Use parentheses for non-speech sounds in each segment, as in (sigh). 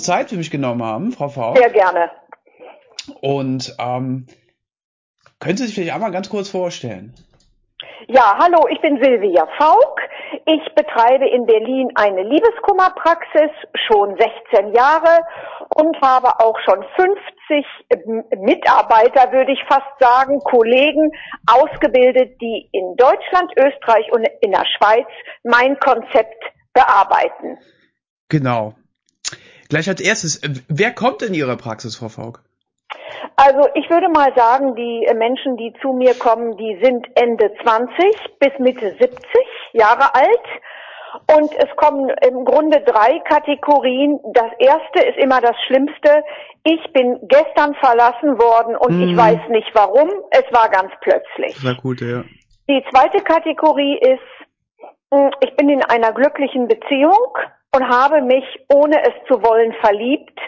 kurze Zeit für mich genommen haben, Frau V. Sehr gerne. Und ähm, können Sie sich vielleicht einmal ganz kurz vorstellen? Ja, hallo, ich bin Silvia Faulk. Ich betreibe in Berlin eine Liebeskummerpraxis schon 16 Jahre und habe auch schon 50 Mitarbeiter, würde ich fast sagen, Kollegen ausgebildet, die in Deutschland, Österreich und in der Schweiz mein Konzept bearbeiten. Genau. Gleich als erstes, wer kommt in Ihre Praxis, Frau Faulk? Also ich würde mal sagen, die Menschen, die zu mir kommen, die sind Ende 20 bis Mitte 70 Jahre alt. Und es kommen im Grunde drei Kategorien. Das erste ist immer das Schlimmste. Ich bin gestern verlassen worden und mhm. ich weiß nicht warum. Es war ganz plötzlich. Sehr gut, ja. Die zweite Kategorie ist, hm, ich bin in einer glücklichen Beziehung und habe mich, ohne es zu wollen, verliebt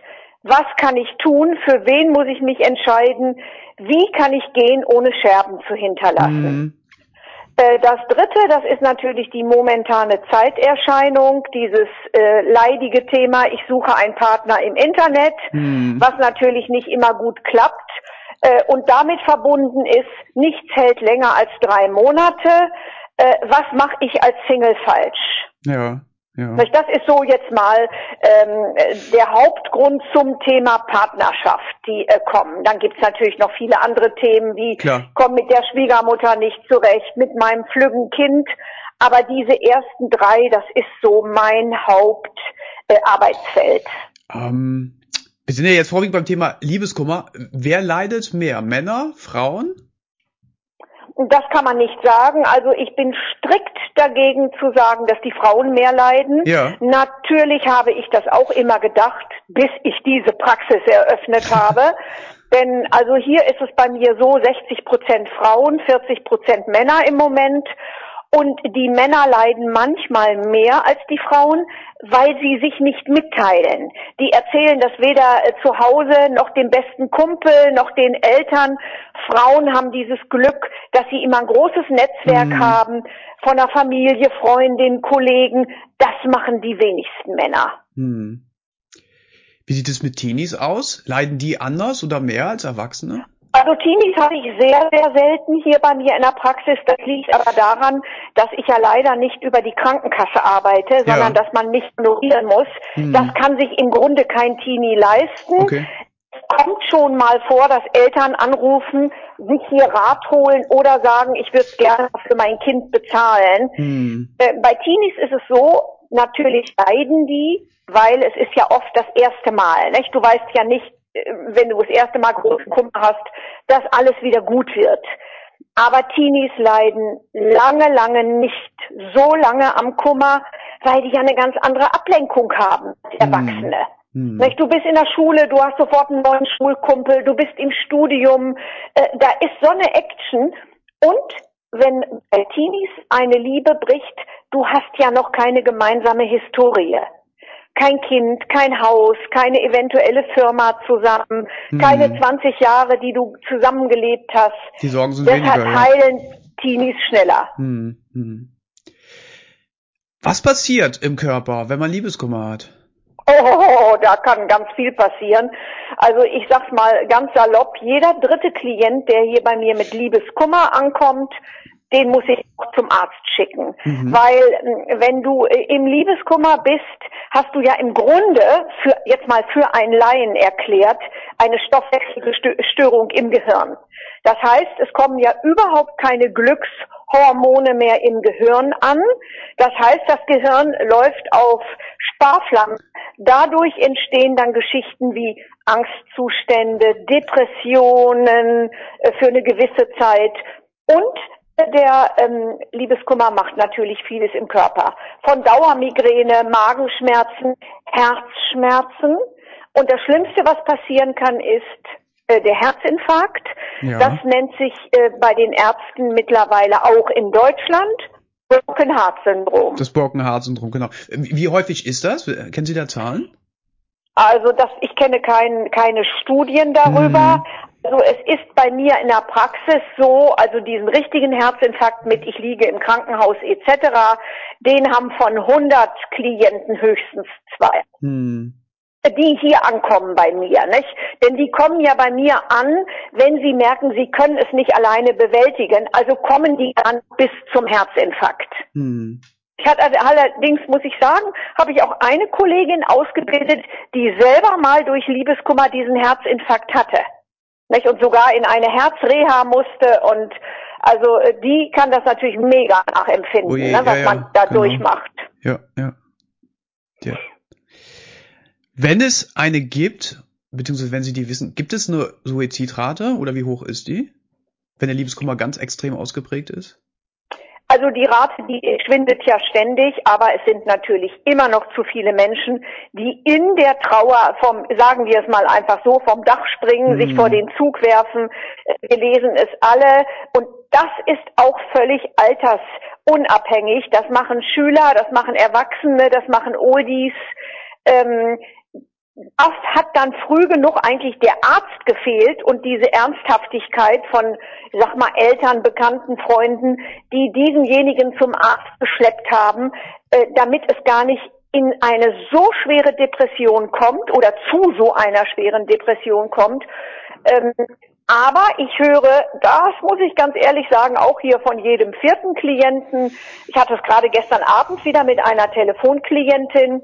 was kann ich tun? Für wen muss ich mich entscheiden? Wie kann ich gehen, ohne Scherben zu hinterlassen? Mhm. Äh, das dritte, das ist natürlich die momentane Zeiterscheinung, dieses äh, leidige Thema, ich suche einen Partner im Internet, mhm. was natürlich nicht immer gut klappt. Äh, und damit verbunden ist, nichts hält länger als drei Monate. Äh, was mache ich als Single falsch? Ja. Ja. Das ist so jetzt mal ähm, der Hauptgrund zum Thema Partnerschaft, die äh, kommen. Dann gibt's natürlich noch viele andere Themen, wie Klar. komme mit der Schwiegermutter nicht zurecht, mit meinem flüggen Kind. Aber diese ersten drei, das ist so mein Hauptarbeitsfeld. Äh, ähm, wir sind ja jetzt vorwiegend beim Thema Liebeskummer. Wer leidet mehr? Männer, Frauen? Das kann man nicht sagen. Also ich bin strikt dagegen zu sagen, dass die Frauen mehr leiden. Ja. Natürlich habe ich das auch immer gedacht, bis ich diese Praxis eröffnet (laughs) habe. Denn also hier ist es bei mir so 60 Prozent Frauen, 40 Prozent Männer im Moment. Und die Männer leiden manchmal mehr als die Frauen, weil sie sich nicht mitteilen. Die erzählen das weder äh, zu Hause noch dem besten Kumpel noch den Eltern. Frauen haben dieses Glück, dass sie immer ein großes Netzwerk mhm. haben von der Familie, Freundin, Kollegen. Das machen die wenigsten Männer. Mhm. Wie sieht es mit Teenies aus? Leiden die anders oder mehr als Erwachsene? Also Teenies habe ich sehr, sehr selten hier bei mir in der Praxis. Das liegt aber daran, dass ich ja leider nicht über die Krankenkasse arbeite, sondern ja. dass man mich ignorieren muss. Hm. Das kann sich im Grunde kein Teenie leisten. Okay. Es kommt schon mal vor, dass Eltern anrufen, sich hier Rat holen oder sagen, ich würde gerne für mein Kind bezahlen. Hm. Äh, bei Teenies ist es so, natürlich leiden die, weil es ist ja oft das erste Mal. Nicht? Du weißt ja nicht, wenn du das erste Mal großen Kummer hast, dass alles wieder gut wird. Aber Teenies leiden lange, lange nicht so lange am Kummer, weil die ja eine ganz andere Ablenkung haben als hm. Erwachsene. Hm. Du bist in der Schule, du hast sofort einen neuen Schulkumpel, du bist im Studium, äh, da ist so eine Action. Und wenn bei Teenies eine Liebe bricht, du hast ja noch keine gemeinsame Historie kein Kind, kein Haus, keine eventuelle Firma zusammen, mhm. keine 20 Jahre, die du zusammengelebt hast. Die Sorgen sind Deshalb weniger. heilen ja. Teenies schneller. Mhm. Mhm. Was passiert im Körper, wenn man Liebeskummer hat? Oh, da kann ganz viel passieren. Also ich sag's mal ganz salopp, jeder dritte Klient, der hier bei mir mit Liebeskummer ankommt, den muss ich auch zum Arzt schicken. Mhm. Weil hm, wenn du äh, im Liebeskummer bist, hast du ja im Grunde für jetzt mal für einen Laien erklärt eine Stoffwechselstörung im Gehirn. Das heißt, es kommen ja überhaupt keine Glückshormone mehr im Gehirn an. Das heißt, das Gehirn läuft auf Sparflammen. Dadurch entstehen dann Geschichten wie Angstzustände, Depressionen äh, für eine gewisse Zeit und der ähm, Liebeskummer macht natürlich vieles im Körper. Von Dauermigräne, Magenschmerzen, Herzschmerzen. Und das Schlimmste, was passieren kann, ist äh, der Herzinfarkt. Ja. Das nennt sich äh, bei den Ärzten mittlerweile auch in Deutschland Broken Heart Syndrom. Das Broken Heart Syndrom, genau. Wie häufig ist das? Kennen Sie da Zahlen? Also das, ich kenne kein, keine Studien darüber, mhm. Also es ist bei mir in der Praxis so, also diesen richtigen Herzinfarkt mit ich liege im Krankenhaus etc., den haben von 100 Klienten höchstens zwei. Hm. die hier ankommen bei mir, nicht? Denn die kommen ja bei mir an, wenn sie merken, sie können es nicht alleine bewältigen. Also kommen die dann bis zum Herzinfarkt. Hm. Ich hatte allerdings, muss ich sagen, habe ich auch eine Kollegin ausgebildet, die selber mal durch Liebeskummer diesen Herzinfarkt hatte. Nicht? Und sogar in eine Herzreha musste und also äh, die kann das natürlich mega nachempfinden, Oje, ne, was ja, man da genau. durchmacht. Ja, ja. ja. Wenn es eine gibt, beziehungsweise wenn Sie die wissen, gibt es eine Suizidrate oder wie hoch ist die? Wenn der Liebeskummer ganz extrem ausgeprägt ist? Also die Rate, die schwindet ja ständig, aber es sind natürlich immer noch zu viele Menschen, die in der Trauer vom, sagen wir es mal einfach so, vom Dach springen, mhm. sich vor den Zug werfen. Wir lesen es alle und das ist auch völlig altersunabhängig. Das machen Schüler, das machen Erwachsene, das machen Oldies. Ähm, oft hat dann früh genug eigentlich der Arzt gefehlt und diese Ernsthaftigkeit von, sag mal, Eltern, Bekannten, Freunden, die diesenjenigen zum Arzt geschleppt haben, äh, damit es gar nicht in eine so schwere Depression kommt oder zu so einer schweren Depression kommt. Ähm, aber ich höre, das muss ich ganz ehrlich sagen, auch hier von jedem vierten Klienten. Ich hatte es gerade gestern Abend wieder mit einer Telefonklientin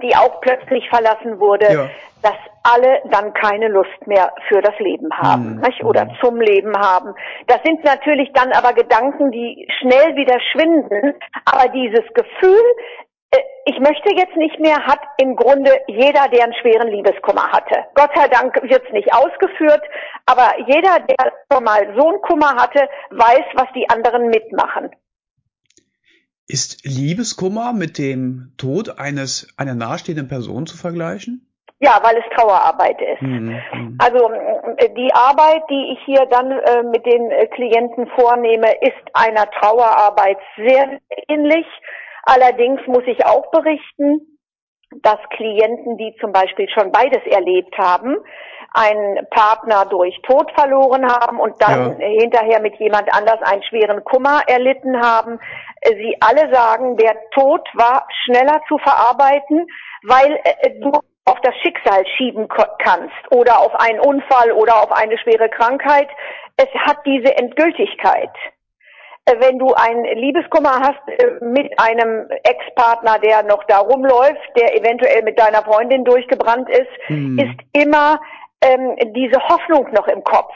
die auch plötzlich verlassen wurde, ja. dass alle dann keine Lust mehr für das Leben haben mhm. nicht? oder mhm. zum Leben haben. Das sind natürlich dann aber Gedanken, die schnell wieder schwinden, aber dieses Gefühl, äh, ich möchte jetzt nicht mehr, hat im Grunde jeder, der einen schweren Liebeskummer hatte. Gott sei Dank wird es nicht ausgeführt, aber jeder, der schon mal so einen Kummer hatte, weiß, was die anderen mitmachen. Ist Liebeskummer mit dem Tod eines einer nahestehenden Person zu vergleichen? Ja, weil es Trauerarbeit ist. Mhm. mhm. Also die Arbeit, die ich hier dann äh, mit den Klienten vornehme, ist einer Trauerarbeit sehr ähnlich. Allerdings muss ich auch berichten, dass Klienten, die zum Beispiel schon beides erlebt haben, einen Partner durch Tod verloren haben und dann ja. hinterher mit jemand anders einen schweren Kummer erlitten haben. Sie alle sagen, der Tod war schneller zu verarbeiten, weil äh, du auf das Schicksal schieben kannst oder auf einen Unfall oder auf eine schwere Krankheit. Es hat diese Endgültigkeit. Äh, wenn du einen Liebeskummer hast äh, mit einem Ex-Partner, der noch da rumläuft, der eventuell mit deiner Freundin durchgebrannt ist, hm. ist immer ähm, diese Hoffnung noch im Kopf.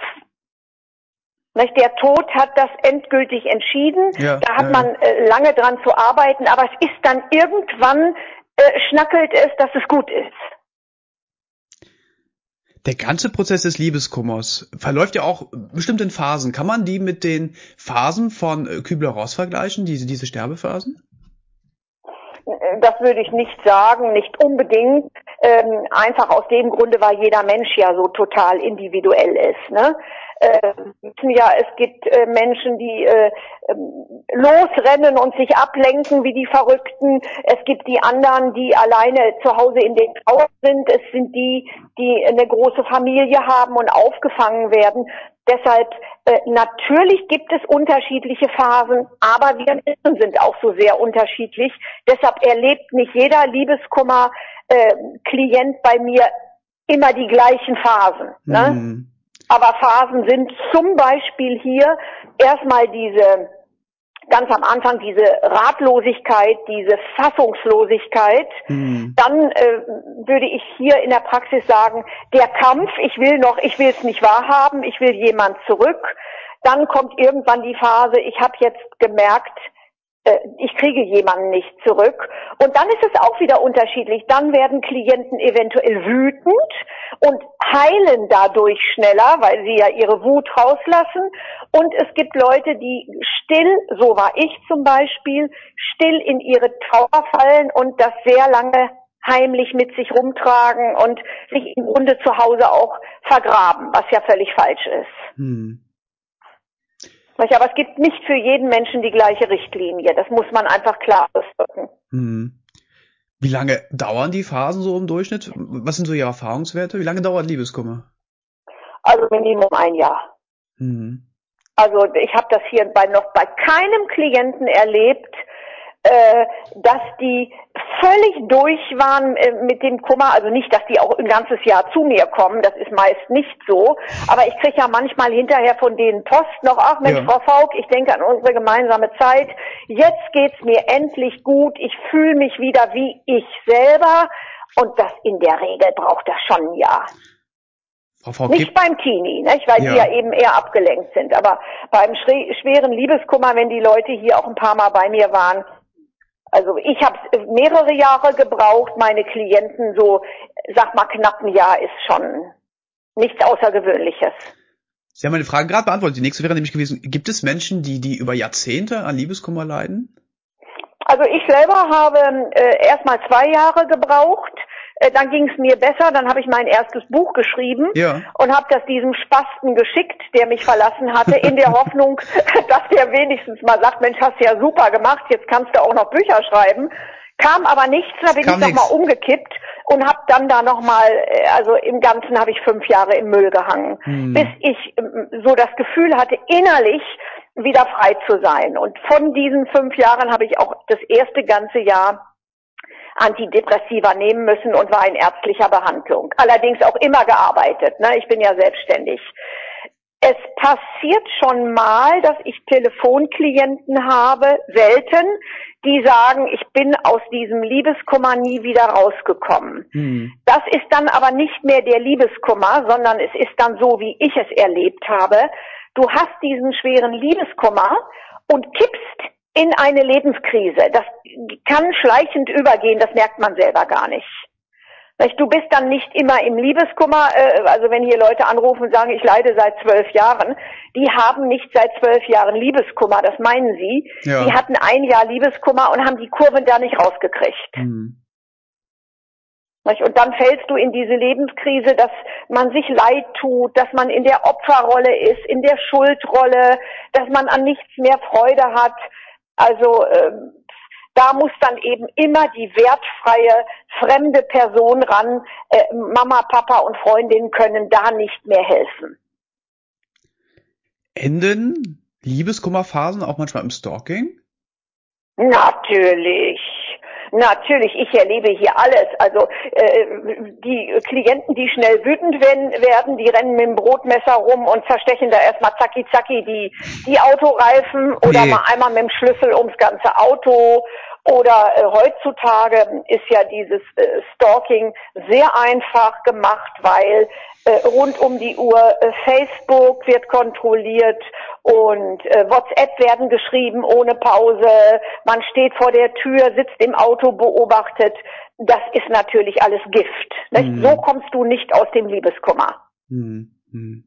Nicht? Der Tod hat das endgültig entschieden. Ja, da hat ja. man äh, lange dran zu arbeiten, aber es ist dann irgendwann äh, schnackelt es, dass es gut ist. Der ganze Prozess des Liebeskummers verläuft ja auch bestimmt in Phasen. Kann man die mit den Phasen von äh, Kübler-Ross vergleichen, diese, diese Sterbephasen? Das würde ich nicht sagen, nicht unbedingt. Ähm, einfach aus dem Grunde, weil jeder Mensch ja so total individuell ist. Ne? Äh, ja, es gibt äh, Menschen, die äh, ähm, losrennen und sich ablenken wie die Verrückten. Es gibt die anderen, die alleine zu Hause in den Trauer sind. Es sind die, die eine große Familie haben und aufgefangen werden. Deshalb äh, natürlich gibt es unterschiedliche Phasen, aber wir Menschen sind auch so sehr unterschiedlich. Deshalb erlebt nicht jeder Liebeskummer äh, Klient bei mir immer die gleichen Phasen. Ne? Mhm. Aber Phasen sind zum Beispiel hier erstmal diese, ganz am Anfang diese Ratlosigkeit, diese Fassungslosigkeit. Mhm. Dann äh, würde ich hier in der Praxis sagen, der Kampf, ich will noch, ich will es nicht wahrhaben, ich will jemand zurück. Dann kommt irgendwann die Phase, ich habe jetzt gemerkt, ich kriege jemanden nicht zurück. Und dann ist es auch wieder unterschiedlich. Dann werden Klienten eventuell wütend und heilen dadurch schneller, weil sie ja ihre Wut rauslassen. Und es gibt Leute, die still, so war ich zum Beispiel, still in ihre Trauer fallen und das sehr lange heimlich mit sich rumtragen und sich im Grunde zu Hause auch vergraben, was ja völlig falsch ist. Hm. Aber es gibt nicht für jeden Menschen die gleiche Richtlinie. Das muss man einfach klar ausdrücken. Hm. Wie lange dauern die Phasen so im Durchschnitt? Was sind so Ihre Erfahrungswerte? Wie lange dauert Liebeskummer? Also Minimum ein Jahr. Mhm. Also ich habe das hier bei noch bei keinem Klienten erlebt, äh, dass die völlig durch waren äh, mit dem Kummer. Also nicht, dass die auch ein ganzes Jahr zu mir kommen, das ist meist nicht so. Aber ich kriege ja manchmal hinterher von denen Post noch, ach Mensch, ja. Frau Faulk, ich denke an unsere gemeinsame Zeit. Jetzt geht's mir endlich gut. Ich fühle mich wieder wie ich selber. Und das in der Regel braucht das schon ein Jahr. Frau nicht beim Teenie, nicht? weil ja. die ja eben eher abgelenkt sind. Aber beim schweren Liebeskummer, wenn die Leute hier auch ein paar Mal bei mir waren, also ich habe mehrere Jahre gebraucht, meine Klienten so, sag mal knapp ein Jahr ist schon nichts Außergewöhnliches. Sie haben meine Frage gerade beantwortet. Die nächste wäre nämlich gewesen, gibt es Menschen, die, die über Jahrzehnte an Liebeskummer leiden? Also ich selber habe äh, erst mal zwei Jahre gebraucht dann ging es mir besser, dann habe ich mein erstes Buch geschrieben ja. und habe das diesem Spasten geschickt, der mich verlassen hatte, in der (laughs) Hoffnung, (laughs) dass der wenigstens mal sagt, Mensch, hast du ja super gemacht, jetzt kannst du auch noch Bücher schreiben. Kam aber nichts, da bin ich nochmal umgekippt und habe dann da nochmal, äh, also im Ganzen habe ich fünf Jahre im Müll gehangen, hm. bis ich ähm, so das Gefühl hatte, innerlich wieder frei zu sein. Und von diesen fünf Jahren habe ich auch das erste ganze Jahr Antidepressiva nehmen müssen und war in ärztlicher Behandlung. Allerdings auch immer gearbeitet. Ne? Ich bin ja selbstständig. Es passiert schon mal, dass ich Telefonklienten habe, selten, die sagen, ich bin aus diesem Liebeskummer nie wieder rausgekommen. Mhm. Das ist dann aber nicht mehr der Liebeskummer, sondern es ist dann so, wie ich es erlebt habe. Du hast diesen schweren Liebeskummer und kippst in eine Lebenskrise. Das kann schleichend übergehen, das merkt man selber gar nicht. Du bist dann nicht immer im Liebeskummer, äh, also wenn hier Leute anrufen und sagen, ich leide seit zwölf Jahren, die haben nicht seit zwölf Jahren Liebeskummer, das meinen sie. Ja. Die hatten ein Jahr Liebeskummer und haben die Kurven da nicht rausgekriegt. Mhm. Und dann fällst du in diese Lebenskrise, dass man sich leid tut, dass man in der Opferrolle ist, in der Schuldrolle, dass man an nichts mehr Freude hat. Also ähm, da muss dann eben immer die wertfreie fremde Person ran. Äh, Mama, Papa und Freundinnen können da nicht mehr helfen. Enden Liebeskummerphasen auch manchmal im Stalking? Natürlich. Natürlich, ich erlebe hier alles. Also äh, die Klienten, die schnell wütend werden, die rennen mit dem Brotmesser rum und zerstechen da erstmal zacki zacki die, die Autoreifen oder nee. mal einmal mit dem Schlüssel ums ganze Auto. Oder äh, heutzutage ist ja dieses äh, Stalking sehr einfach gemacht, weil äh, rund um die Uhr äh, Facebook wird kontrolliert und äh, WhatsApp werden geschrieben ohne Pause. Man steht vor der Tür, sitzt im Auto, beobachtet. Das ist natürlich alles Gift. Mhm. So kommst du nicht aus dem Liebeskummer. Mhm. mhm.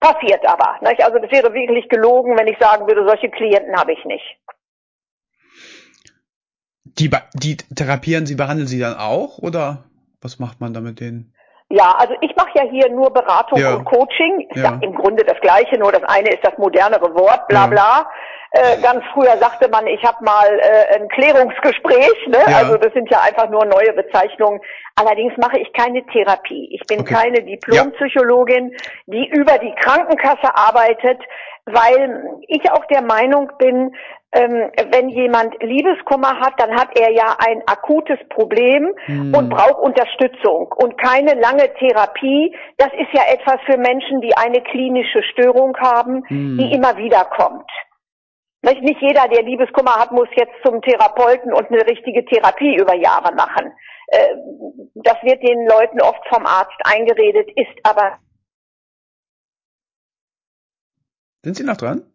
Passiert aber. Nicht? Also das wäre wirklich gelogen, wenn ich sagen würde, solche Klienten habe ich nicht. Die, die therapieren Sie, behandeln Sie dann auch oder was macht man da mit denen? Ja, also ich mache ja hier nur Beratung ja. und Coaching. Ist ja. ja. im Grunde das Gleiche, nur das eine ist das modernere Wort, bla bla. Äh, ganz früher sagte man, ich habe mal äh, ein Klärungsgespräch, ne? Ja. also das sind ja einfach nur neue Bezeichnungen. Allerdings mache ich keine Therapie. Ich bin okay. keine Diplompsychologin, die über die Krankenkasse arbeitet, weil ich auch der Meinung bin, ähm, wenn jemand Liebeskummer hat, dann hat er ja ein akutes Problem hm. und braucht Unterstützung und keine lange Therapie. Das ist ja etwas für Menschen, die eine klinische Störung haben, hm. die immer wieder kommt. Nicht jeder, der Liebeskummer hat, muss jetzt zum Therapeuten und eine richtige Therapie über Jahre machen. Äh, das wird den Leuten oft vom Arzt eingeredet, ist aber. Sind Sie noch dran?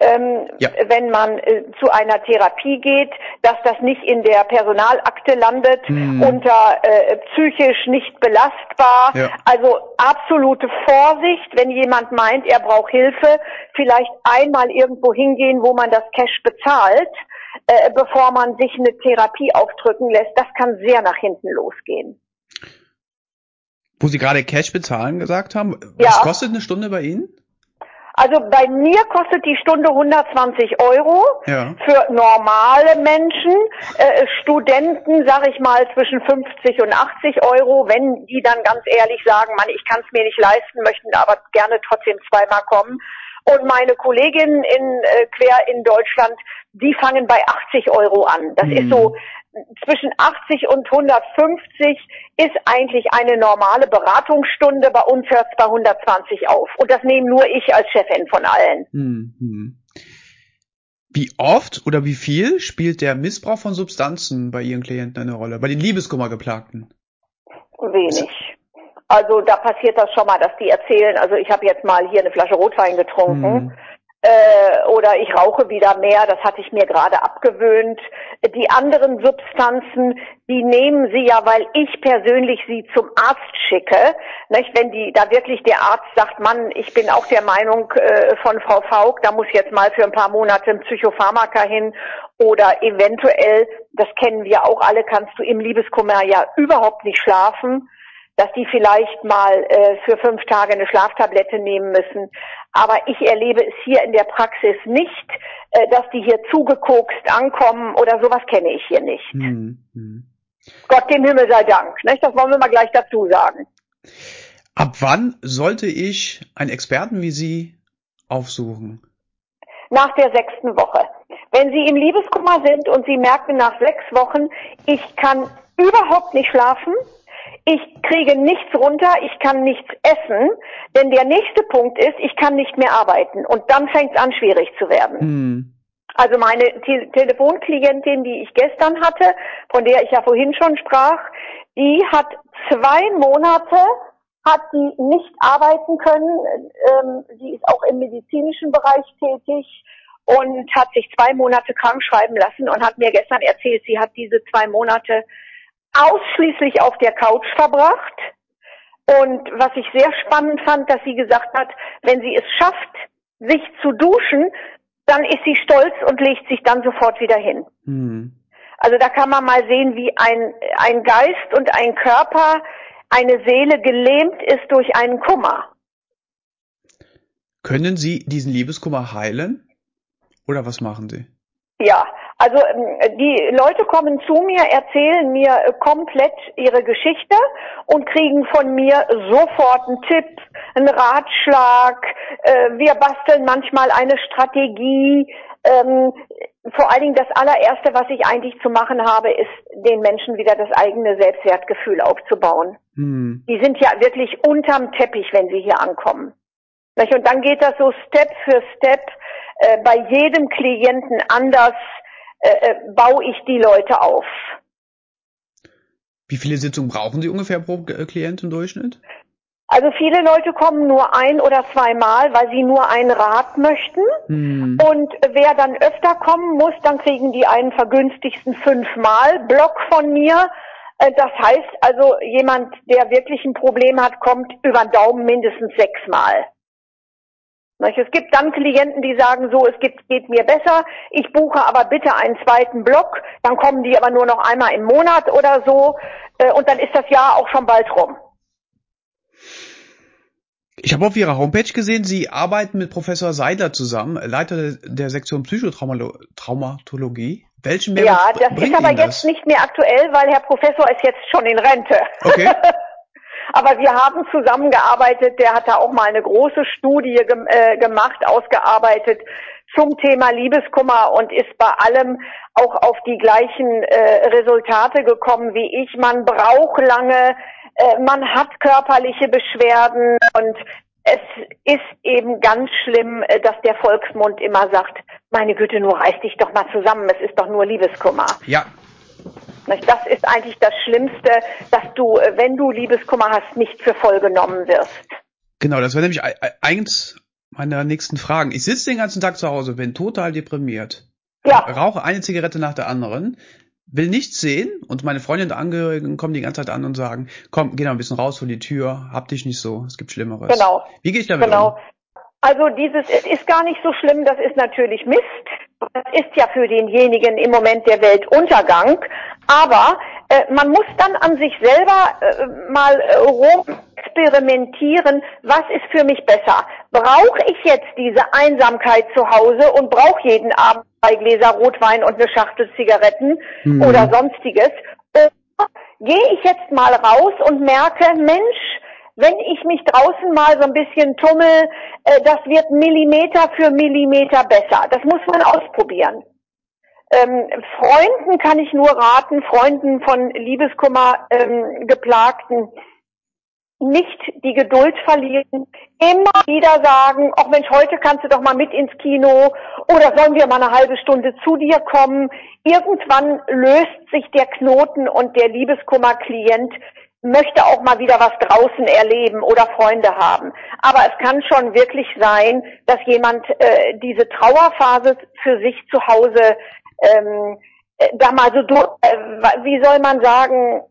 Ähm, ja. wenn man äh, zu einer Therapie geht, dass das nicht in der Personalakte landet, hm. unter äh, psychisch nicht belastbar. Ja. Also absolute Vorsicht, wenn jemand meint, er braucht Hilfe, vielleicht einmal irgendwo hingehen, wo man das Cash bezahlt, äh, bevor man sich eine Therapie aufdrücken lässt. Das kann sehr nach hinten losgehen. Wo Sie gerade Cash bezahlen gesagt haben, was ja. kostet eine Stunde bei Ihnen? Also bei mir kostet die Stunde 120 Euro. Ja. Für normale Menschen, äh, Studenten, sag ich mal, zwischen 50 und 80 Euro. Wenn die dann ganz ehrlich sagen, Mann, ich kann es mir nicht leisten, möchten aber gerne trotzdem zweimal kommen. Und meine Kolleginnen in, äh, quer in Deutschland, die fangen bei 80 Euro an. Das Mhm. ist so zwischen 80 und 150 ist eigentlich eine normale Beratungsstunde. Bei uns hört es bei 120 auf. Und das nehmen nur ich als Chefin von allen. Hm, hm. Wie oft oder wie viel spielt der Missbrauch von Substanzen bei Ihren Klienten eine Rolle? Bei den Liebeskummergeplagten? Wenig. Also da passiert das schon mal, dass die erzählen, also ich habe jetzt mal hier eine Flasche Rotwein getrunken. Hm. Äh, oder ich rauche wieder mehr, das hatte ich mir gerade abgewöhnt. Die anderen Substanzen, die nehmen sie ja, weil ich persönlich sie zum Arzt schicke. Nicht? Wenn die da wirklich der Arzt sagt, Mann, ich bin auch der Meinung äh, von Frau Faulk, da muss jetzt mal für ein paar Monate ein Psychopharmaka hin oder eventuell, das kennen wir auch alle, kannst du im Liebeskummer ja überhaupt nicht schlafen dass die vielleicht mal äh, für fünf Tage eine Schlaftablette nehmen müssen. Aber ich erlebe es hier in der Praxis nicht, äh, dass die hier zugekokst ankommen oder sowas kenne ich hier nicht. Hm, hm. Gott dem Himmel sei Dank. Nicht? Das wollen wir mal gleich dazu sagen. Ab wann sollte ich einen Experten wie Sie aufsuchen? Nach der sechsten Woche. Wenn Sie im Liebeskummer sind und Sie merken nach sechs Wochen, ich kann überhaupt nicht schlafen, ich kriege nichts runter, ich kann nichts essen, denn der nächste Punkt ist, ich kann nicht mehr arbeiten und dann fängt es an schwierig zu werden. Hm. Also meine Te Telefonklientin, die ich gestern hatte, von der ich ja vorhin schon sprach, die hat zwei Monate hat die nicht arbeiten können. Ähm, sie ist auch im medizinischen Bereich tätig und hat sich zwei Monate krank schreiben lassen und hat mir gestern erzählt, sie hat diese zwei Monate ausschließlich auf der Couch verbracht. Und was ich sehr spannend fand, dass sie gesagt hat, wenn sie es schafft, sich zu duschen, dann ist sie stolz und legt sich dann sofort wieder hin. Hm. Also da kann man mal sehen, wie ein, ein Geist und ein Körper, eine Seele gelähmt ist durch einen Kummer. Können Sie diesen Liebeskummer heilen? Oder was machen Sie? Ja, also ähm, die Leute kommen zu mir, erzählen mir äh, komplett ihre Geschichte und kriegen von mir sofort einen Tipp, einen Ratschlag. Äh, Wir basteln manchmal eine Strategie. Ähm, Vor allen Dingen das allererste, was ich eigentlich zu machen habe, ist den Menschen wieder das eigene Selbstwertgefühl aufzubauen. Hm. Die sind ja wirklich unterm Teppich, wenn sie hier ankommen. Und dann geht das so Step für Step äh, bei jedem Klienten anders äh, äh, baue ich die Leute auf. Wie viele Sitzungen brauchen Sie ungefähr pro äh, Klient im Durchschnitt? Also viele Leute kommen nur ein oder zweimal, weil sie nur einen Rat möchten. Hm. Und wer dann öfter kommen muss, dann kriegen die einen vergünstigsten fünfmal Block von mir. Das heißt also, jemand, der wirklich ein Problem hat, kommt über den Daumen mindestens sechsmal. Es gibt dann Klienten, die sagen so, es gibt, geht mir besser, ich buche aber bitte einen zweiten Block, dann kommen die aber nur noch einmal im Monat oder so äh, und dann ist das Jahr auch schon bald rum. Ich habe auf Ihrer Homepage gesehen, Sie arbeiten mit Professor Seidler zusammen, Leiter der- Sektion Psychotraumatologie. Welchen Mehrwert Ja, das ist aber Ihnen jetzt das? nicht mehr aktuell, weil Herr Professor ist jetzt schon in Rente. Okay. (laughs) aber wir haben zusammengearbeitet, der hat da auch mal eine große Studie gem äh, gemacht, ausgearbeitet zum Thema Liebeskummer und ist bei allem auch auf die gleichen äh, Resultate gekommen wie ich. Man braucht lange, äh, man hat körperliche Beschwerden und es ist eben ganz schlimm, äh, dass der Volksmund immer sagt, meine Güte, nur reiß dich doch mal zusammen, es ist doch nur Liebeskummer. Ja? Das ist eigentlich das Schlimmste, dass du, äh, wenn du Liebeskummer hast, nicht für voll genommen wirst. genau, das wäre nämlich ei- ei- eins meiner nächsten Fragen. Ich sitze den ganzen Tag zu Hause, bin total deprimiert, Ja, rauche eine Zigarette nach der anderen, will nichts sehen und meine Freunde und Angehörigen kommen die ganze Zeit an und sagen, komm, geh noch ein bisschen raus vor die Tür, hab dich nicht so, es gibt Schlimmeres. genau. Wie gehe ich damit Genau. um? Also dieses, es ist gar nicht so schlimm, das ist natürlich Mist. Das ist ja für denjenigen im Moment der Weltuntergang. Aber äh, man muss dann an sich selber äh, mal äh, rum experimentieren, was ist für mich besser? Brauche ich jetzt diese Einsamkeit zu Hause und brauche jeden Abend zwei Gläser Rotwein und eine Schachtel Zigaretten Mhm. oder sonstiges? Oder gehe ich jetzt mal raus und merke, Mensch, wenn ich mich draußen mal so ein bisschen tummel, äh, das wird Millimeter für Millimeter besser. Das muss man ausprobieren. Ähm, Freunden kann ich nur raten, Freunden von Liebeskummer ähm, geplagten, nicht die Geduld verlieren, immer wieder sagen, ach Mensch, heute kannst du doch mal mit ins Kino oder sollen wir mal eine halbe Stunde zu dir kommen. Irgendwann löst sich der Knoten und der Liebeskummer-Klient möchte auch mal wieder was draußen erleben oder Freunde haben. Aber es kann schon wirklich sein, dass jemand äh, diese Trauerphase für sich zu Hause ähm, äh, da mal so, äh, wie soll man sagen,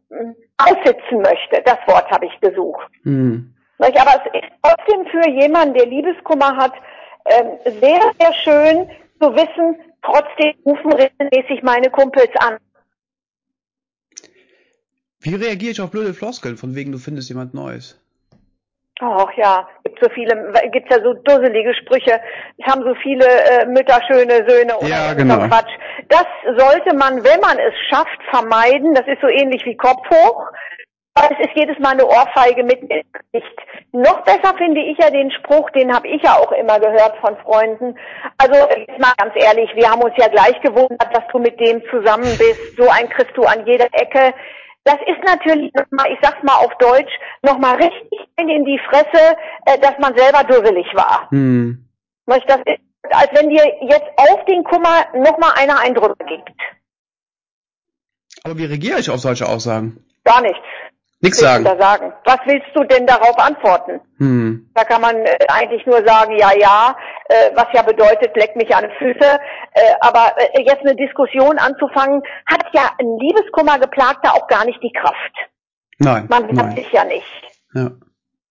aussitzen möchte. Das Wort habe ich gesucht. Mhm. Aber es ist trotzdem für jemanden, der Liebeskummer hat, ähm, sehr, sehr schön zu wissen, trotzdem rufen regelmäßig meine Kumpels an. Wie reagiere ich auf blöde Floskeln, von wegen du findest jemand Neues? Ach ja, gibt so viele, gibt's ja so dusselige Sprüche. Es haben so viele äh, Mütter schöne Söhne oder ja, genau. Quatsch. Das sollte man, wenn man es schafft, vermeiden. Das ist so ähnlich wie Kopf hoch. Aber es ist jedes Mal eine Ohrfeige mit nicht. Noch besser finde ich ja den Spruch, den habe ich ja auch immer gehört von Freunden. Also jetzt mal ganz ehrlich, wir haben uns ja gleich gewundert, dass du mit dem zusammen bist. So ein kriegst du an jeder Ecke das ist natürlich nochmal, ich sag's mal auf Deutsch, nochmal richtig in die Fresse, äh, dass man selber dusselig war. Hm. Das ist, als wenn dir jetzt auf den Kummer nochmal einer Eindruck gibt. Aber wie reagiere ich auf solche Aussagen? Gar nichts. Nichts sagen. Sagen. Was willst du denn darauf antworten? Hm. Da kann man äh, eigentlich nur sagen, ja, ja, äh, was ja bedeutet, leck mich an die Füße. Äh, aber äh, jetzt eine Diskussion anzufangen, hat ja ein Liebeskummergeplagter auch gar nicht die Kraft. Nein. Man hat sich ja nicht. Ja.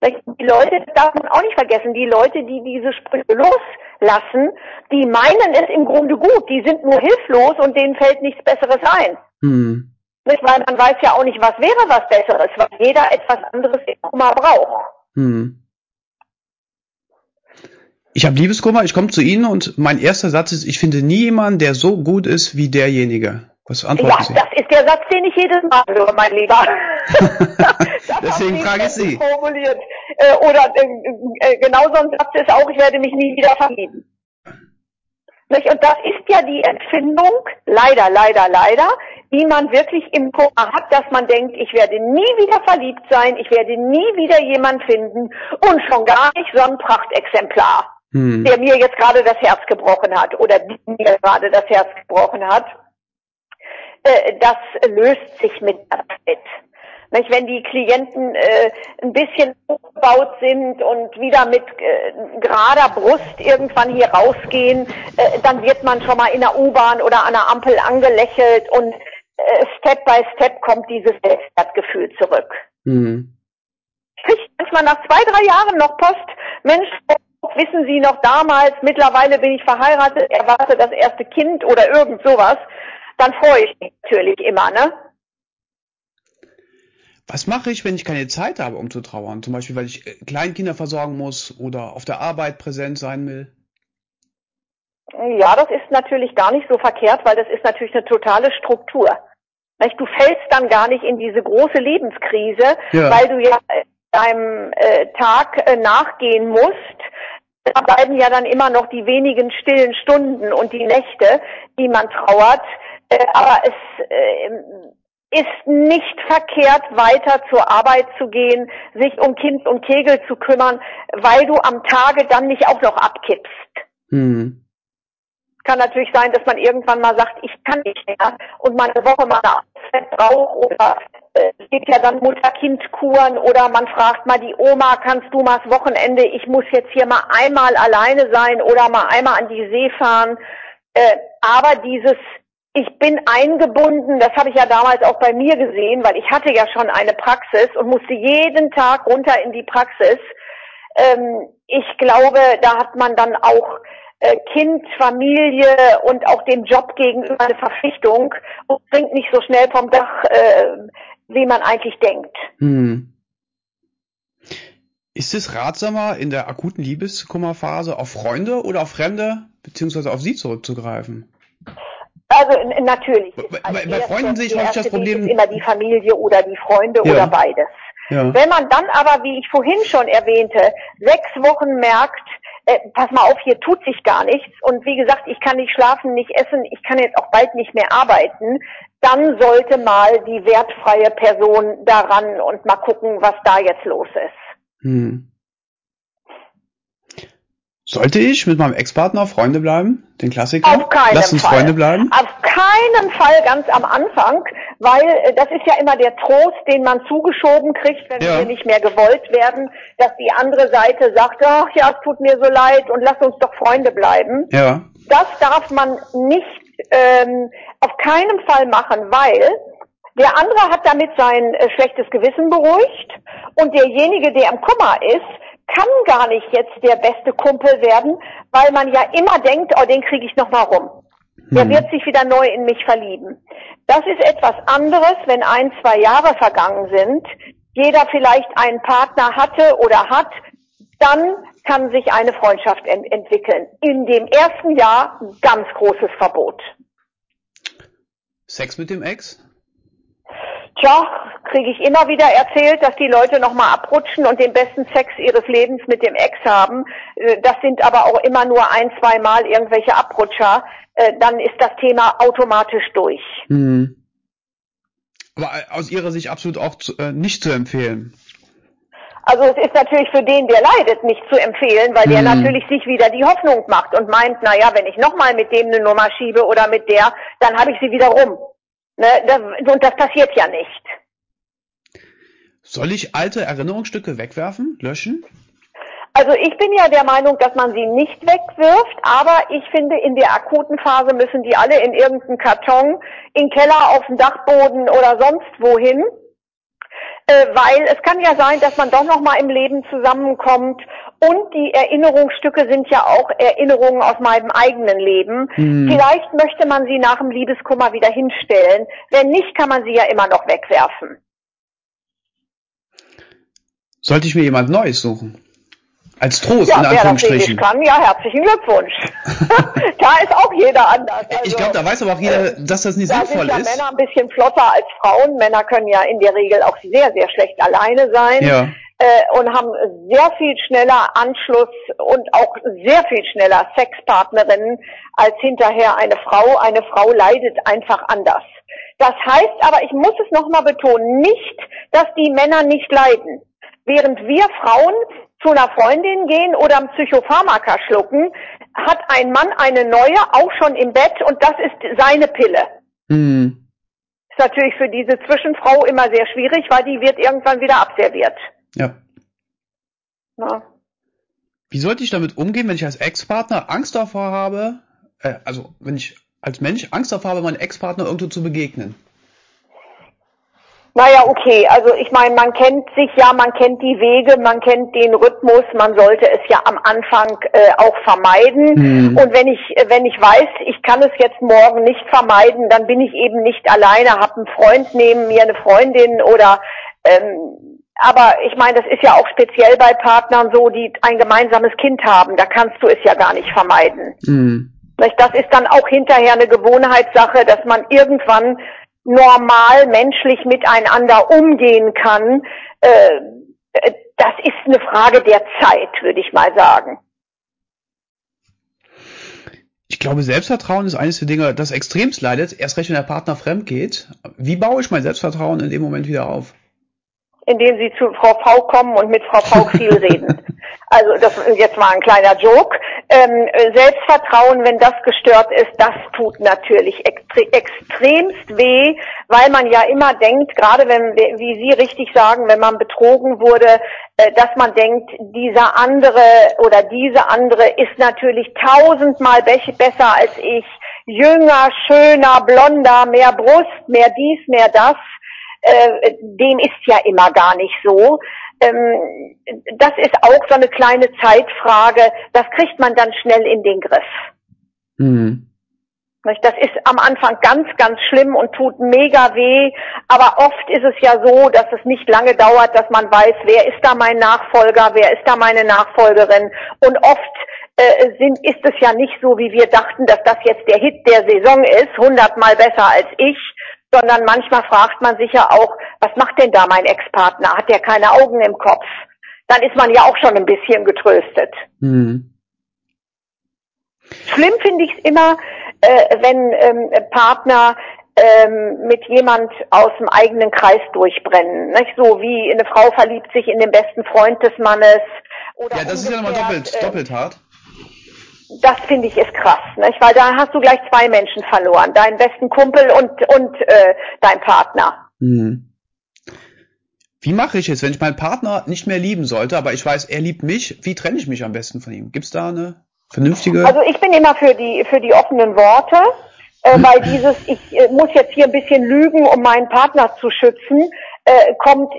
Die Leute, das darf man auch nicht vergessen, die Leute, die diese Sprüche loslassen, die meinen es im Grunde gut, die sind nur hilflos und denen fällt nichts Besseres ein. Hm. Nicht, weil man weiß ja auch nicht, was wäre was Besseres, weil jeder etwas anderes immer braucht. Hm. Ich habe Liebeskummer, ich komme zu Ihnen und mein erster Satz ist, ich finde nie jemanden, der so gut ist wie derjenige. Was antworten ja, Sie? das ist der Satz, den ich jedes Mal höre, mein Lieber. (laughs) Deswegen frage ich Sie. Formuliert. Äh, oder äh, äh, genau so ein Satz ist auch, ich werde mich nie wieder verlieben. Und das ist ja die Empfindung, leider, leider, leider, die man wirklich im Koma hat, dass man denkt, ich werde nie wieder verliebt sein, ich werde nie wieder jemand finden und schon gar nicht so ein Prachtexemplar, hm. der mir jetzt gerade das Herz gebrochen hat oder die mir gerade das Herz gebrochen hat. Äh, das löst sich mit der Zeit. Nicht, wenn die Klienten äh, ein bisschen umgebaut sind und wieder mit äh, gerader Brust irgendwann hier rausgehen, äh, dann wird man schon mal in der U-Bahn oder an der Ampel angelächelt und äh, Step by Step kommt dieses Selbstwertgefühl zurück. Mhm. Ich kriege manchmal nach zwei, drei Jahren noch Post, Mensch, wissen Sie noch damals, mittlerweile bin ich verheiratet, erwarte das erste Kind oder irgend sowas, dann freue ich mich natürlich immer, ne? Was mache ich, wenn ich keine Zeit habe, um zu trauern? Zum Beispiel, weil ich äh, Kleinkinder versorgen muss oder auf der Arbeit präsent sein will? Ja, das ist natürlich gar nicht so verkehrt, weil das ist natürlich eine totale Struktur. Du fällst dann gar nicht in diese große Lebenskrise, ja. weil du ja deinem äh, Tag äh, nachgehen musst. Da bleiben ja dann immer noch die wenigen stillen Stunden und die Nächte, die man trauert. Äh, aber es äh, ist nicht verkehrt, weiter zur Arbeit zu gehen, sich um Kind und Kegel zu kümmern, weil du am Tage dann nicht auch noch abkippst. Mhm kann natürlich sein, dass man irgendwann mal sagt, ich kann nicht mehr und mal eine Woche mal eine Auszeit braucht oder äh, es gibt ja dann Mutter-Kind-Kuren oder man fragt mal die Oma, kannst du mal das Wochenende, ich muss jetzt hier mal einmal alleine sein oder mal einmal an die See fahren. Äh, aber dieses ich bin eingebunden, das habe ich ja damals auch bei mir gesehen, weil ich hatte ja schon eine Praxis und musste jeden Tag runter in die Praxis. Ähm, ich glaube, da hat man dann auch äh, kind, Familie und auch dem Job gegenüber eine Verpflichtung und springt nicht so schnell vom Dach, äh, wie man eigentlich denkt. Hm. Ist es ratsamer, in der akuten Liebeskummerphase auf Freunde oder auf Fremde beziehungsweise auf sie zurückzugreifen? Also natürlich. Bei, bei, bei Freunden sehe ich häufig das Problem. Ist immer die Familie oder die Freunde ja. oder beides. Ja. Wenn man dann aber, wie ich vorhin schon erwähnte, sechs Wochen merkt, äh, pass mal auf, hier tut sich gar nichts und wie gesagt, ich kann nicht schlafen, nicht essen, ich kann jetzt auch bald nicht mehr arbeiten, dann sollte mal die wertfreie Person daran und mal gucken, was da jetzt los ist. Hm. Sollte ich mit meinem Ex-Partner Freunde bleiben? Den Klassiker? Auf keinen Lass uns Fall. Freunde bleiben? Auf keinen Fall ganz am Anfang, weil äh, das ist ja immer der Trost, den man zugeschoben kriegt, wenn ja. wir nicht mehr gewollt werden, dass die andere Seite sagt, ach ja, es tut mir so leid und lass uns doch Freunde bleiben. Ja. Das darf man nicht ähm, auf keinen Fall machen, weil der andere hat damit sein äh, schlechtes Gewissen beruhigt und derjenige, der im Kummer ist, kann gar nicht jetzt der beste Kumpel werden, weil man ja immer denkt, oh, den kriege ich noch mal rum. Der hm. wird sich wieder neu in mich verlieben. Das ist etwas anderes, wenn ein, zwei Jahre vergangen sind, jeder vielleicht einen Partner hatte oder hat, dann kann sich eine Freundschaft ent entwickeln. In dem ersten Jahr ganz großes Verbot. Sex mit dem Ex? Tja, kriege ich immer wieder erzählt, dass die Leute nochmal abrutschen und den besten Sex ihres Lebens mit dem Ex haben. Äh, das sind aber auch immer nur ein, zwei Mal irgendwelche Abrutscher. Äh, dann ist das Thema automatisch durch. Mhm. Aber aus Ihrer Sicht absolut auch zu, äh, nicht zu empfehlen. Also es ist natürlich für den, der leidet, nicht zu empfehlen, weil der mhm. natürlich sich wieder die Hoffnung macht und meint, na ja, wenn ich nochmal mit dem eine Nummer schiebe oder mit der, dann habe ich sie wieder rum. Ne, das, und das passiert ja nicht. Soll ich alte Erinnerungsstücke wegwerfen, löschen? Also ich bin ja der Meinung, dass man sie nicht wegwirft, aber ich finde, in der akuten Phase müssen die alle in irgendeinen Karton, in Keller, auf dem Dachboden oder sonst wohin. Äh, weil es kann ja sein, dass man doch noch mal im Leben zusammenkommt und die Erinnerungsstücke sind ja auch Erinnerungen aus meinem eigenen Leben. Mhm. Vielleicht möchte man sie nach dem Liebeskummer wieder hinstellen. Wenn nicht, kann man sie ja immer noch wegwerfen. Sollte ich mir jemand Neues suchen? Als Trost, ja, in Anführungsstrichen. Wer das kann, ja, herzlichen Glückwunsch. (laughs) da ist auch jeder anders. Also, ich glaube, da weiß aber auch jeder, dass das nicht da sinnvoll sind ja ist. Männer ein bisschen flotter als Frauen. Männer können ja in der Regel auch sehr, sehr schlecht alleine sein. Ja. Äh, und haben sehr viel schneller Anschluss und auch sehr viel schneller Sexpartnerinnen als hinterher eine Frau. Eine Frau leidet einfach anders. Das heißt aber, ich muss es nochmal betonen, nicht, dass die Männer nicht leiden. Während wir Frauen zu einer Freundin gehen oder ein Psychopharmaka schlucken, hat ein Mann eine neue, auch schon im Bett und das ist seine Pille. Mhm. Ist natürlich für diese Zwischenfrau immer sehr schwierig, weil die wird irgendwann wieder abserviert. Ja. Na. Wie sollte ich damit umgehen, wenn ich als Ex-Partner Angst davor habe, äh, also wenn ich als Mensch Angst davor habe, meinem Ex-Partner irgendwo zu begegnen? Naja, okay, also ich meine, man kennt sich ja, man kennt die Wege, man kennt den Rhythmus, man sollte es ja am Anfang äh, auch vermeiden. Mhm. Und wenn ich, wenn ich weiß, ich kann es jetzt morgen nicht vermeiden, dann bin ich eben nicht alleine, habe einen Freund neben mir, eine Freundin oder ähm, aber ich meine, das ist ja auch speziell bei Partnern so, die ein gemeinsames Kind haben. Da kannst du es ja gar nicht vermeiden. Mhm. Das ist dann auch hinterher eine Gewohnheitssache, dass man irgendwann normal menschlich miteinander umgehen kann, äh, das ist eine Frage der Zeit, würde ich mal sagen. Ich glaube, Selbstvertrauen ist eines der Dinge, das extremst leidet, erst recht, wenn der Partner fremd geht. Wie baue ich mein Selbstvertrauen in dem Moment wieder auf? Indem sie zu Frau V kommen und mit Frau V viel (laughs) reden. Also das ist jetzt mal ein kleiner Joke. Ähm, Selbstvertrauen, wenn das gestört ist, das tut natürlich extre extremst weh, weil man ja immer denkt, gerade wenn, wie Sie richtig sagen, wenn man betrogen wurde, äh, dass man denkt, dieser andere oder diese andere ist natürlich tausendmal be besser als ich, jünger, schöner, blonder, mehr Brust, mehr dies, mehr das äh, dem ist ja immer gar nicht so. Ähm, das ist auch so eine kleine Zeitfrage. Das kriegt man dann schnell in den Griff. Mhm. Das ist am Anfang ganz, ganz schlimm und tut mega weh. Aber oft ist es ja so, dass es nicht lange dauert, dass man weiß, wer ist da mein Nachfolger, wer ist da meine Nachfolgerin. Und oft äh, sind, ist es ja nicht so, wie wir dachten, dass das jetzt der Hit der Saison ist, hundertmal besser als ich, sondern manchmal fragt man sich ja auch, was macht denn da mein Ex-Partner? Hat der keine Augen im Kopf? Dann ist man ja auch schon ein bisschen getröstet. Mhm. Schlimm finde ich es immer, äh, wenn ähm, Partner ähm, mit jemand aus dem eigenen Kreis durchbrennen. Nicht? So wie eine Frau verliebt sich in den besten Freund des Mannes. Oder ja, das ist ja nochmal doppelt, äh, doppelt hart. Das finde ich ist krass, nicht? weil da hast du gleich zwei Menschen verloren. Deinen besten Kumpel und, und äh, dein Partner. Mhm. Wie mache ich jetzt, wenn ich meinen Partner nicht mehr lieben sollte, aber ich weiß, er liebt mich, wie trenne ich mich am besten von ihm? Gibt's da eine vernünftige? Also ich bin immer für die, für die offenen Worte äh, (laughs) weil dieses, ich äh, muss jetzt hier ein bisschen lügen, um meinen Partner zu schützen, äh, kommt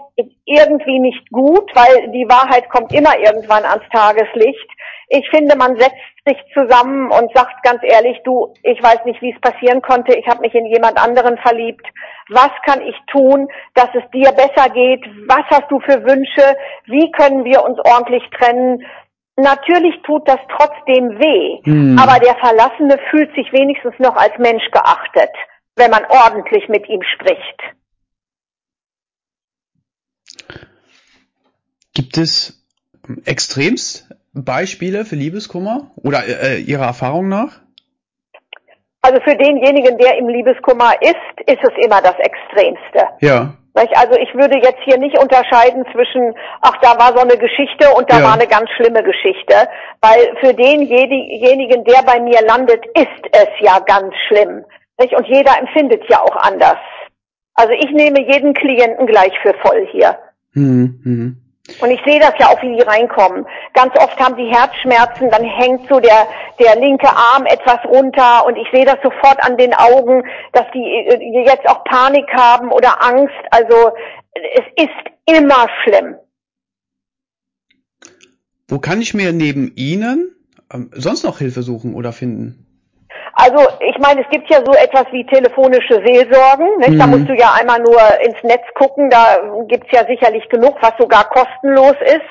irgendwie nicht gut, weil die Wahrheit kommt immer irgendwann ans Tageslicht. Ich finde, man setzt sich zusammen und sagt ganz ehrlich, du, ich weiß nicht, wie es passieren konnte, ich habe mich in jemand anderen verliebt. Was kann ich tun, dass es dir besser geht? Was hast du für Wünsche? Wie können wir uns ordentlich trennen? Natürlich tut das trotzdem weh, hm. aber der Verlassene fühlt sich wenigstens noch als Mensch geachtet, wenn man ordentlich mit ihm spricht. Gibt es extremst Beispiele für Liebeskummer oder äh, Ihrer Erfahrung nach? Also für denjenigen, der im Liebeskummer ist, ist es immer das Extremste. Ja. Also ich würde jetzt hier nicht unterscheiden zwischen, ach, da war so eine Geschichte und da ja. war eine ganz schlimme Geschichte, weil für denjenigen, der bei mir landet, ist es ja ganz schlimm. Und jeder empfindet ja auch anders. Also ich nehme jeden Klienten gleich für voll hier. Mhm. Und ich sehe das ja auch, wie die reinkommen. Ganz oft haben die Herzschmerzen, dann hängt so der, der linke Arm etwas runter und ich sehe das sofort an den Augen, dass die äh, jetzt auch Panik haben oder Angst. Also es ist immer schlimm. Wo kann ich mir neben Ihnen ähm, sonst noch Hilfe suchen oder finden? Also ich meine, es gibt ja so etwas wie telefonische Seelsorgen. Nicht? Mhm. Da musst du ja einmal nur ins Netz gucken. Da gibt's ja sicherlich genug, was sogar kostenlos ist.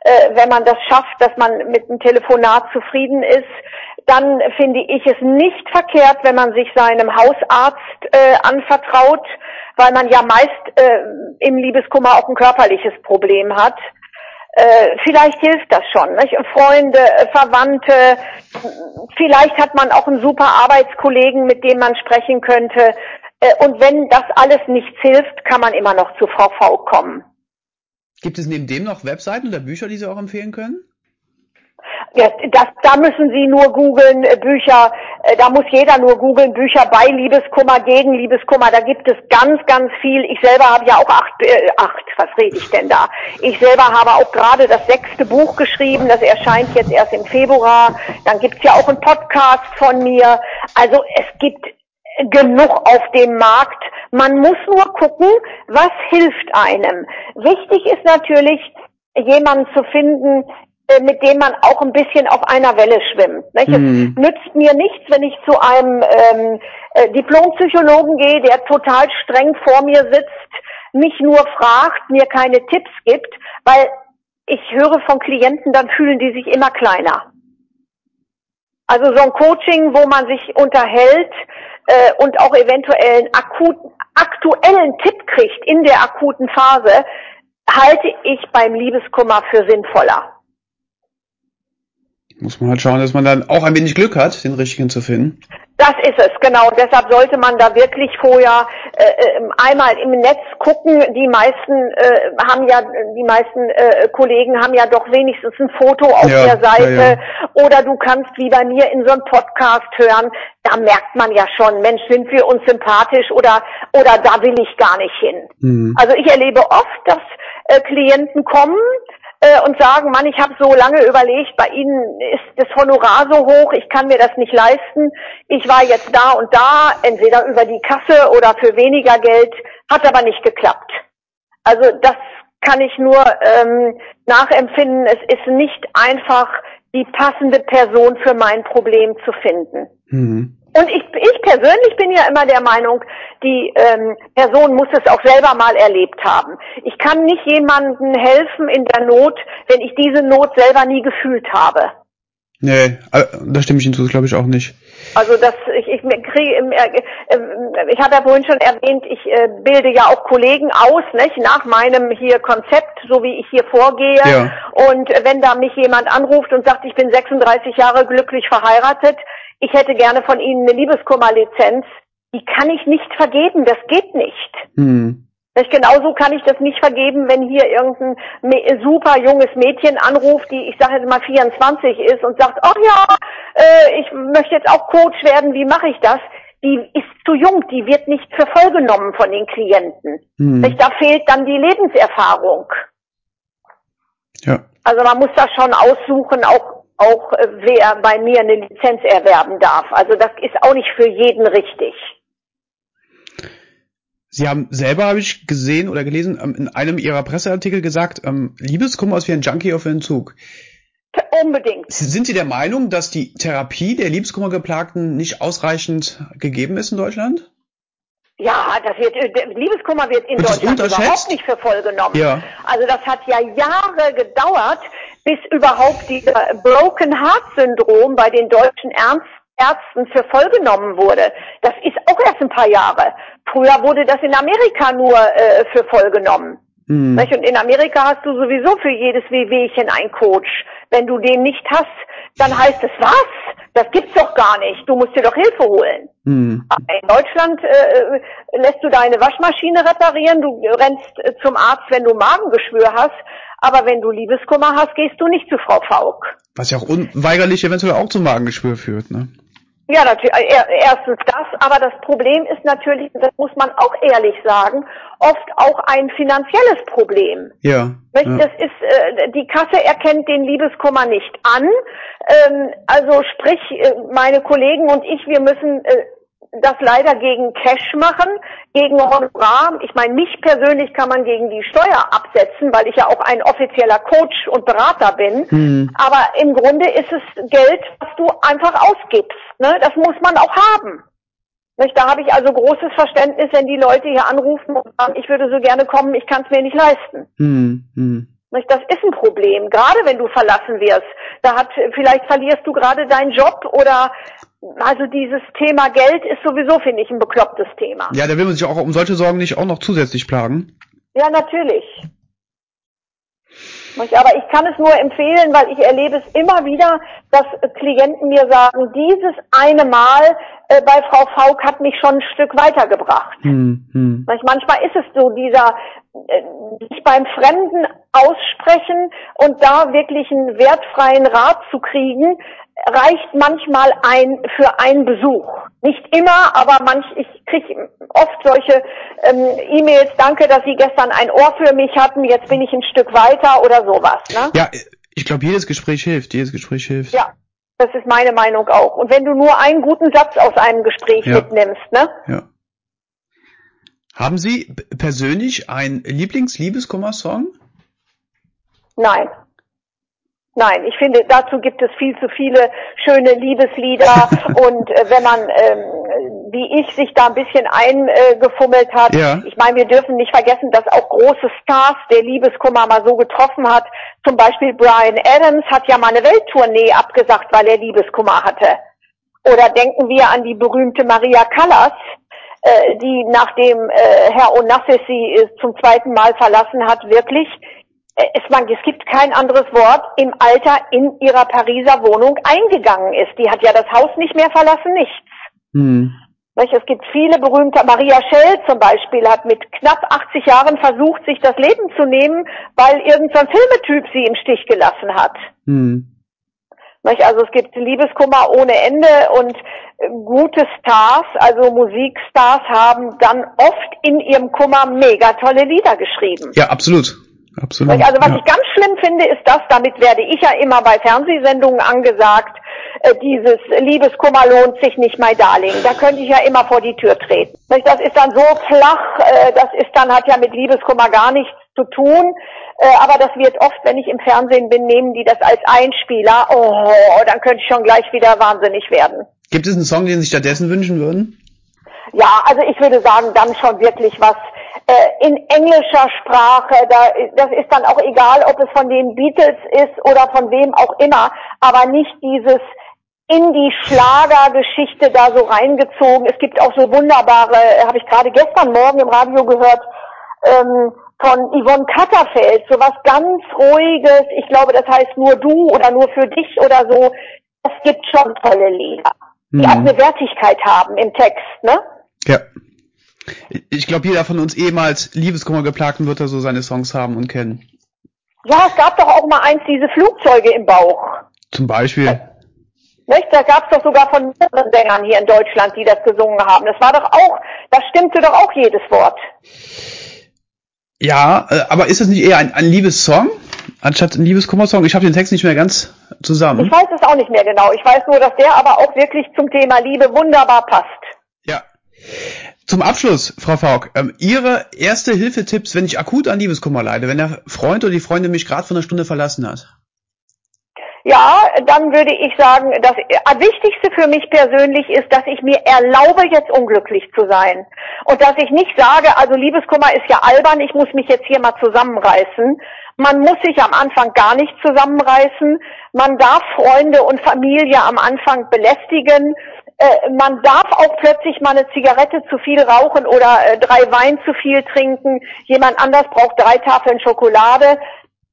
Äh, wenn man das schafft, dass man mit einem Telefonat zufrieden ist, dann finde ich es nicht verkehrt, wenn man sich seinem Hausarzt äh, anvertraut, weil man ja meist äh, im Liebeskummer auch ein körperliches Problem hat äh, vielleicht hilft das schon. Nicht? Freunde, äh, Verwandte, vielleicht hat man auch einen super Arbeitskollegen, mit dem man sprechen könnte. Äh, und wenn das alles nichts hilft, kann man immer noch zu VV kommen. Gibt es neben dem noch Webseiten oder Bücher, die Sie auch empfehlen können? Das, das, da müssen Sie nur googeln, äh, Bücher, äh, da muss jeder nur googeln, Bücher bei Liebeskummer, gegen Liebeskummer, da gibt es ganz, ganz viel. Ich selber habe ja auch acht, äh, acht, was rede ich denn da? Ich selber habe auch gerade das sechste Buch geschrieben, das erscheint jetzt erst im Februar. Dann gibt's ja auch einen Podcast von mir. Also es gibt genug auf dem Markt. Man muss nur gucken, was hilft einem. Wichtig ist natürlich, jemanden zu finden, mit dem man auch ein bisschen auf einer Welle schwimmt. Nicht? Mhm. Es nützt mir nichts, wenn ich zu einem ähm, äh, Diplompsychologen gehe, der total streng vor mir sitzt, mich nur fragt, mir keine Tipps gibt, weil ich höre von Klienten, dann fühlen die sich immer kleiner. Also so ein Coaching, wo man sich unterhält äh, und auch eventuell einen akuten, aktuellen Tipp kriegt in der akuten Phase, halte ich beim Liebeskummer für sinnvoller muss man halt schauen, dass man dann auch ein wenig Glück hat, den richtigen zu finden. Das ist es, genau. Deshalb sollte man da wirklich vorher äh, äh, einmal im Netz gucken. Die meisten äh, haben ja, die meisten äh, Kollegen haben ja doch wenigstens ein Foto auf ja, der Seite. Ja, ja. Oder du kannst wie bei mir in so einem Podcast hören. Da merkt man ja schon, Mensch, sind wir uns sympathisch oder oder da will ich gar nicht hin. Mhm. Also ich erlebe oft, dass äh, Klienten kommen, äh, und sagen, Mann, ich habe so lange überlegt, bei Ihnen ist das Honorar so hoch, ich kann mir das nicht leisten. Ich war jetzt da und da, entweder über die Kasse oder für weniger Geld, hat aber nicht geklappt. Also das kann ich nur ähm, nachempfinden. Es ist nicht einfach, die passende Person für mein Problem zu finden. Mhm. Und ich, ich persönlich bin ja immer der Meinung, die ähm, Person muss es auch selber mal erlebt haben. Ich kann nicht jemandem helfen in der Not, wenn ich diese Not selber nie gefühlt habe. Nee, äh, da stimme ich Ihnen zu, glaube ich auch nicht. Also das, ich, ich kriege, äh, ich habe ja vorhin schon erwähnt, ich äh, bilde ja auch Kollegen aus, nicht, nach meinem hier Konzept, so wie ich hier vorgehe. Ja. Und wenn da mich jemand anruft und sagt, ich bin 36 Jahre glücklich verheiratet, ich hätte gerne von Ihnen eine Liebeskummerlizenz, die kann ich nicht vergeben, das geht nicht. Hm. Genauso kann ich das nicht vergeben, wenn hier irgendein super junges Mädchen anruft, die ich sage jetzt mal 24 ist und sagt, ach ja, äh, ich möchte jetzt auch Coach werden, wie mache ich das? Die ist zu jung, die wird nicht für voll genommen von den Klienten. Hm. Da fehlt dann die Lebenserfahrung. Ja. Also man muss das schon aussuchen, auch auch äh, wer bei mir eine Lizenz erwerben darf. Also das ist auch nicht für jeden richtig. Sie haben selber, habe ich gesehen oder gelesen, ähm, in einem Ihrer Presseartikel gesagt, ähm, Liebeskummer ist wie ein Junkie auf Entzug. Unbedingt. Sind Sie der Meinung, dass die Therapie der Liebeskummergeplagten nicht ausreichend gegeben ist in Deutschland? Ja, das wird, äh, Liebeskummer wird in wird Deutschland überhaupt nicht für voll genommen. Ja. Also das hat ja Jahre gedauert, bis überhaupt dieser Broken Heart Syndrom bei den deutschen Ärzten für voll genommen wurde. Das ist auch erst ein paar Jahre. Früher wurde das in Amerika nur äh, für voll genommen. Mhm. Und in Amerika hast du sowieso für jedes Wehwehchen einen Coach. Wenn du den nicht hast, dann heißt es was? Das gibt's doch gar nicht. Du musst dir doch Hilfe holen. Mhm. In Deutschland äh, lässt du deine Waschmaschine reparieren, du rennst äh, zum Arzt, wenn du Magengeschwür hast, aber wenn du Liebeskummer hast, gehst du nicht zu Frau Faulk. Was ja auch unweigerlich eventuell auch zum Magengeschwür führt, ne? Ja, natürlich. Äh, erstens das, aber das Problem ist natürlich, das muss man auch ehrlich sagen, oft auch ein finanzielles Problem. Ja. Das ist, äh, die Kasse erkennt den Liebeskummer nicht an. Ähm, also sprich, äh, meine Kollegen und ich, wir müssen das leider gegen Cash machen, gegen Honorar. Ich meine, mich persönlich kann man gegen die Steuer absetzen, weil ich ja auch ein offizieller Coach und Berater bin. Mhm. Aber im Grunde ist es Geld, was du einfach ausgibst. Ne? Das muss man auch haben. Nicht? Da habe ich also großes Verständnis, wenn die Leute hier anrufen und sagen, ich würde so gerne kommen, ich kann es mir nicht leisten. Mhm. Das ist ein Problem, gerade wenn du verlassen wirst. Da hat, vielleicht verlierst du gerade deinen Job oder also dieses Thema Geld ist sowieso, finde ich, ein beklopptes Thema. Ja, da will man sich auch um solche Sorgen nicht auch noch zusätzlich plagen. Ja, natürlich. Aber ich kann es nur empfehlen, weil ich erlebe es immer wieder, dass Klienten mir sagen, dieses eine Mal äh, bei Frau Faulk hat mich schon ein Stück weitergebracht. Hm, hm. Manchmal ist es so, dieser äh, sich beim Fremden aussprechen und da wirklich einen wertfreien Rat zu kriegen, reicht manchmal ein für einen Besuch. Nicht immer, aber manch, ich kriege oft solche ähm, E-Mails, danke, dass Sie gestern ein Ohr für mich hatten, jetzt bin ich ein Stück weiter oder sowas. Ne? Ja, ich glaube, jedes Gespräch hilft, jedes Gespräch hilft. Ja, das ist meine Meinung auch. Und wenn du nur einen guten Satz aus einem Gespräch ja. mitnimmst, ne? Ja. Haben Sie persönlich einen Lieblings-Liebeskummer-Song? Nein. Nein, ich finde, dazu gibt es viel zu viele schöne Liebeslieder (laughs) und äh, wenn man, ähm, wie ich, sich da ein bisschen eingefummelt hat, ja. ich meine, wir dürfen nicht vergessen, dass auch große Stars der Liebeskummer mal so getroffen hat. Zum Beispiel Brian Adams hat ja mal eine Welttournee abgesagt, weil er Liebeskummer hatte. Oder denken wir an die berühmte Maria Callas, äh, die nachdem äh, Herr Onassis sie äh, zum zweiten Mal verlassen hat, wirklich es, man, es gibt kein anderes Wort, im Alter in ihrer Pariser Wohnung eingegangen ist. Die hat ja das Haus nicht mehr verlassen, nichts. Hm. Es gibt viele berühmte, Maria Schell zum Beispiel hat mit knapp 80 Jahren versucht, sich das Leben zu nehmen, weil irgendein Filmetyp sie im Stich gelassen hat. Hm. Also es gibt Liebeskummer ohne Ende und äh, gute Stars, also Musikstars haben dann oft in ihrem Kummer mega tolle Lieder geschrieben. Ja, absolut. Absolut. Also was ja. ich ganz schlimm finde, ist das, damit werde ich ja immer bei Fernsehsendungen angesagt, äh, dieses Liebeskummer lohnt sich nicht, mein Darling. Da könnte ich ja immer vor die Tür treten. Das ist dann so flach, äh, das ist dann, hat ja mit Liebeskummer gar nichts zu tun. Äh, aber das wird oft, wenn ich im Fernsehen bin, nehmen die das als Einspieler. Oh, dann könnte ich schon gleich wieder wahnsinnig werden. Gibt es einen Song, den Sie stattdessen wünschen würden? Ja, also ich würde sagen, dann schon wirklich was in englischer Sprache. Da, das ist dann auch egal, ob es von den Beatles ist oder von wem auch immer, aber nicht dieses in die Schlagergeschichte da so reingezogen. Es gibt auch so wunderbare, habe ich gerade gestern Morgen im Radio gehört, ähm, von Yvonne Katterfeld, so was ganz ruhiges. Ich glaube, das heißt nur du oder nur für dich oder so. Es gibt schon tolle Lieder, die auch Mhm. eine Wertigkeit haben im Text, ne? Ja. Ich glaube, jeder von uns ehemals Liebeskummer geplagten wird da so seine Songs haben und kennen. Ja, es gab doch auch mal eins, diese Flugzeuge im Bauch. Zum Beispiel. Nicht? Da gab es doch sogar von mehreren Sängern hier in Deutschland, die das gesungen haben. Das war doch auch, das stimmte doch auch jedes Wort. Ja, äh, aber ist das nicht eher ein, ein Liebessong anstatt ein Liebeskummer-Song? Ich habe den Text nicht mehr ganz Ich zusammen. weiß es auch nicht mehr genau. Ich weiß nur, dass der aber auch wirklich zum Thema Liebe wunderbar passt. Ja. Zum Abschluss, Frau Faulk, ähm, Ihre erste Hilfetipps, wenn ich akut an Liebeskummer leide, wenn der Freund oder die Freundin mich gerade vor einer Stunde verlassen hat. Ja, dann würde ich sagen, das Wichtigste für mich persönlich ist, dass ich mir erlaube, jetzt unglücklich zu sein. Und dass ich nicht sage, also Liebeskummer ist ja albern, ich muss mich jetzt hier mal zusammenreißen. Man muss sich am Anfang gar nicht zusammenreißen. Man darf Freunde und Familie am Anfang belästigen. Äh, man darf auch plötzlich mal eine Zigarette zu viel rauchen oder äh, drei Wein zu viel trinken. Jemand anders braucht drei Tafeln Schokolade.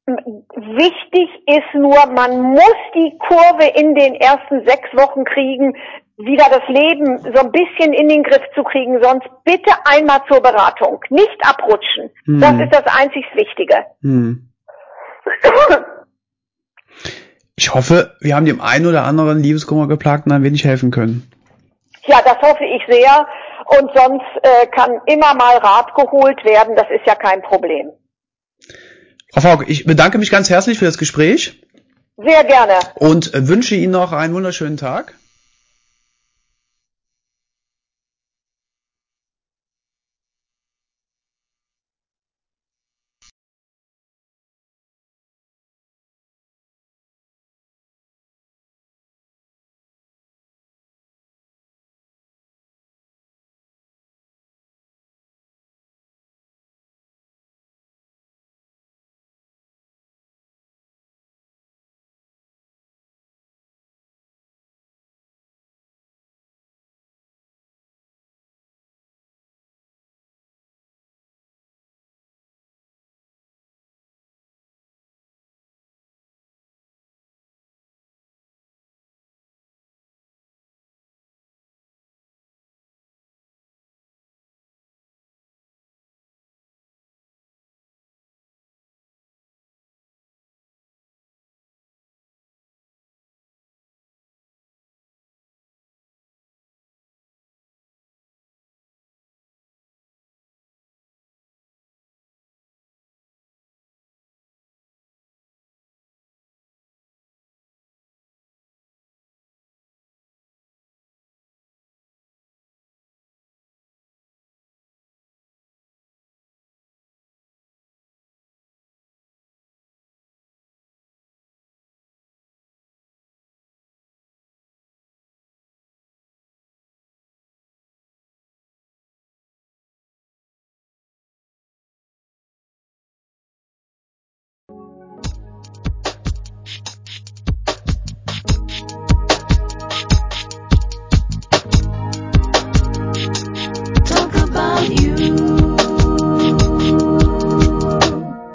Wichtig ist nur, man muss die Kurve in den ersten sechs Wochen kriegen, wieder das Leben so ein bisschen in den Griff zu kriegen, sonst bitte einmal zur Beratung. Nicht abrutschen. Hm. Das ist das einzig Wichtige. Hm. Ich hoffe, wir haben dem einen oder anderen Liebeskummer geplagten ein wenig helfen können. Ja, das hoffe ich sehr. Und sonst äh, kann immer mal Rat geholt werden. Das ist ja kein Problem. Frau Faulk, ich bedanke mich ganz herzlich für das Gespräch Sehr gerne. und äh, wünsche Ihnen noch einen wunderschönen Tag.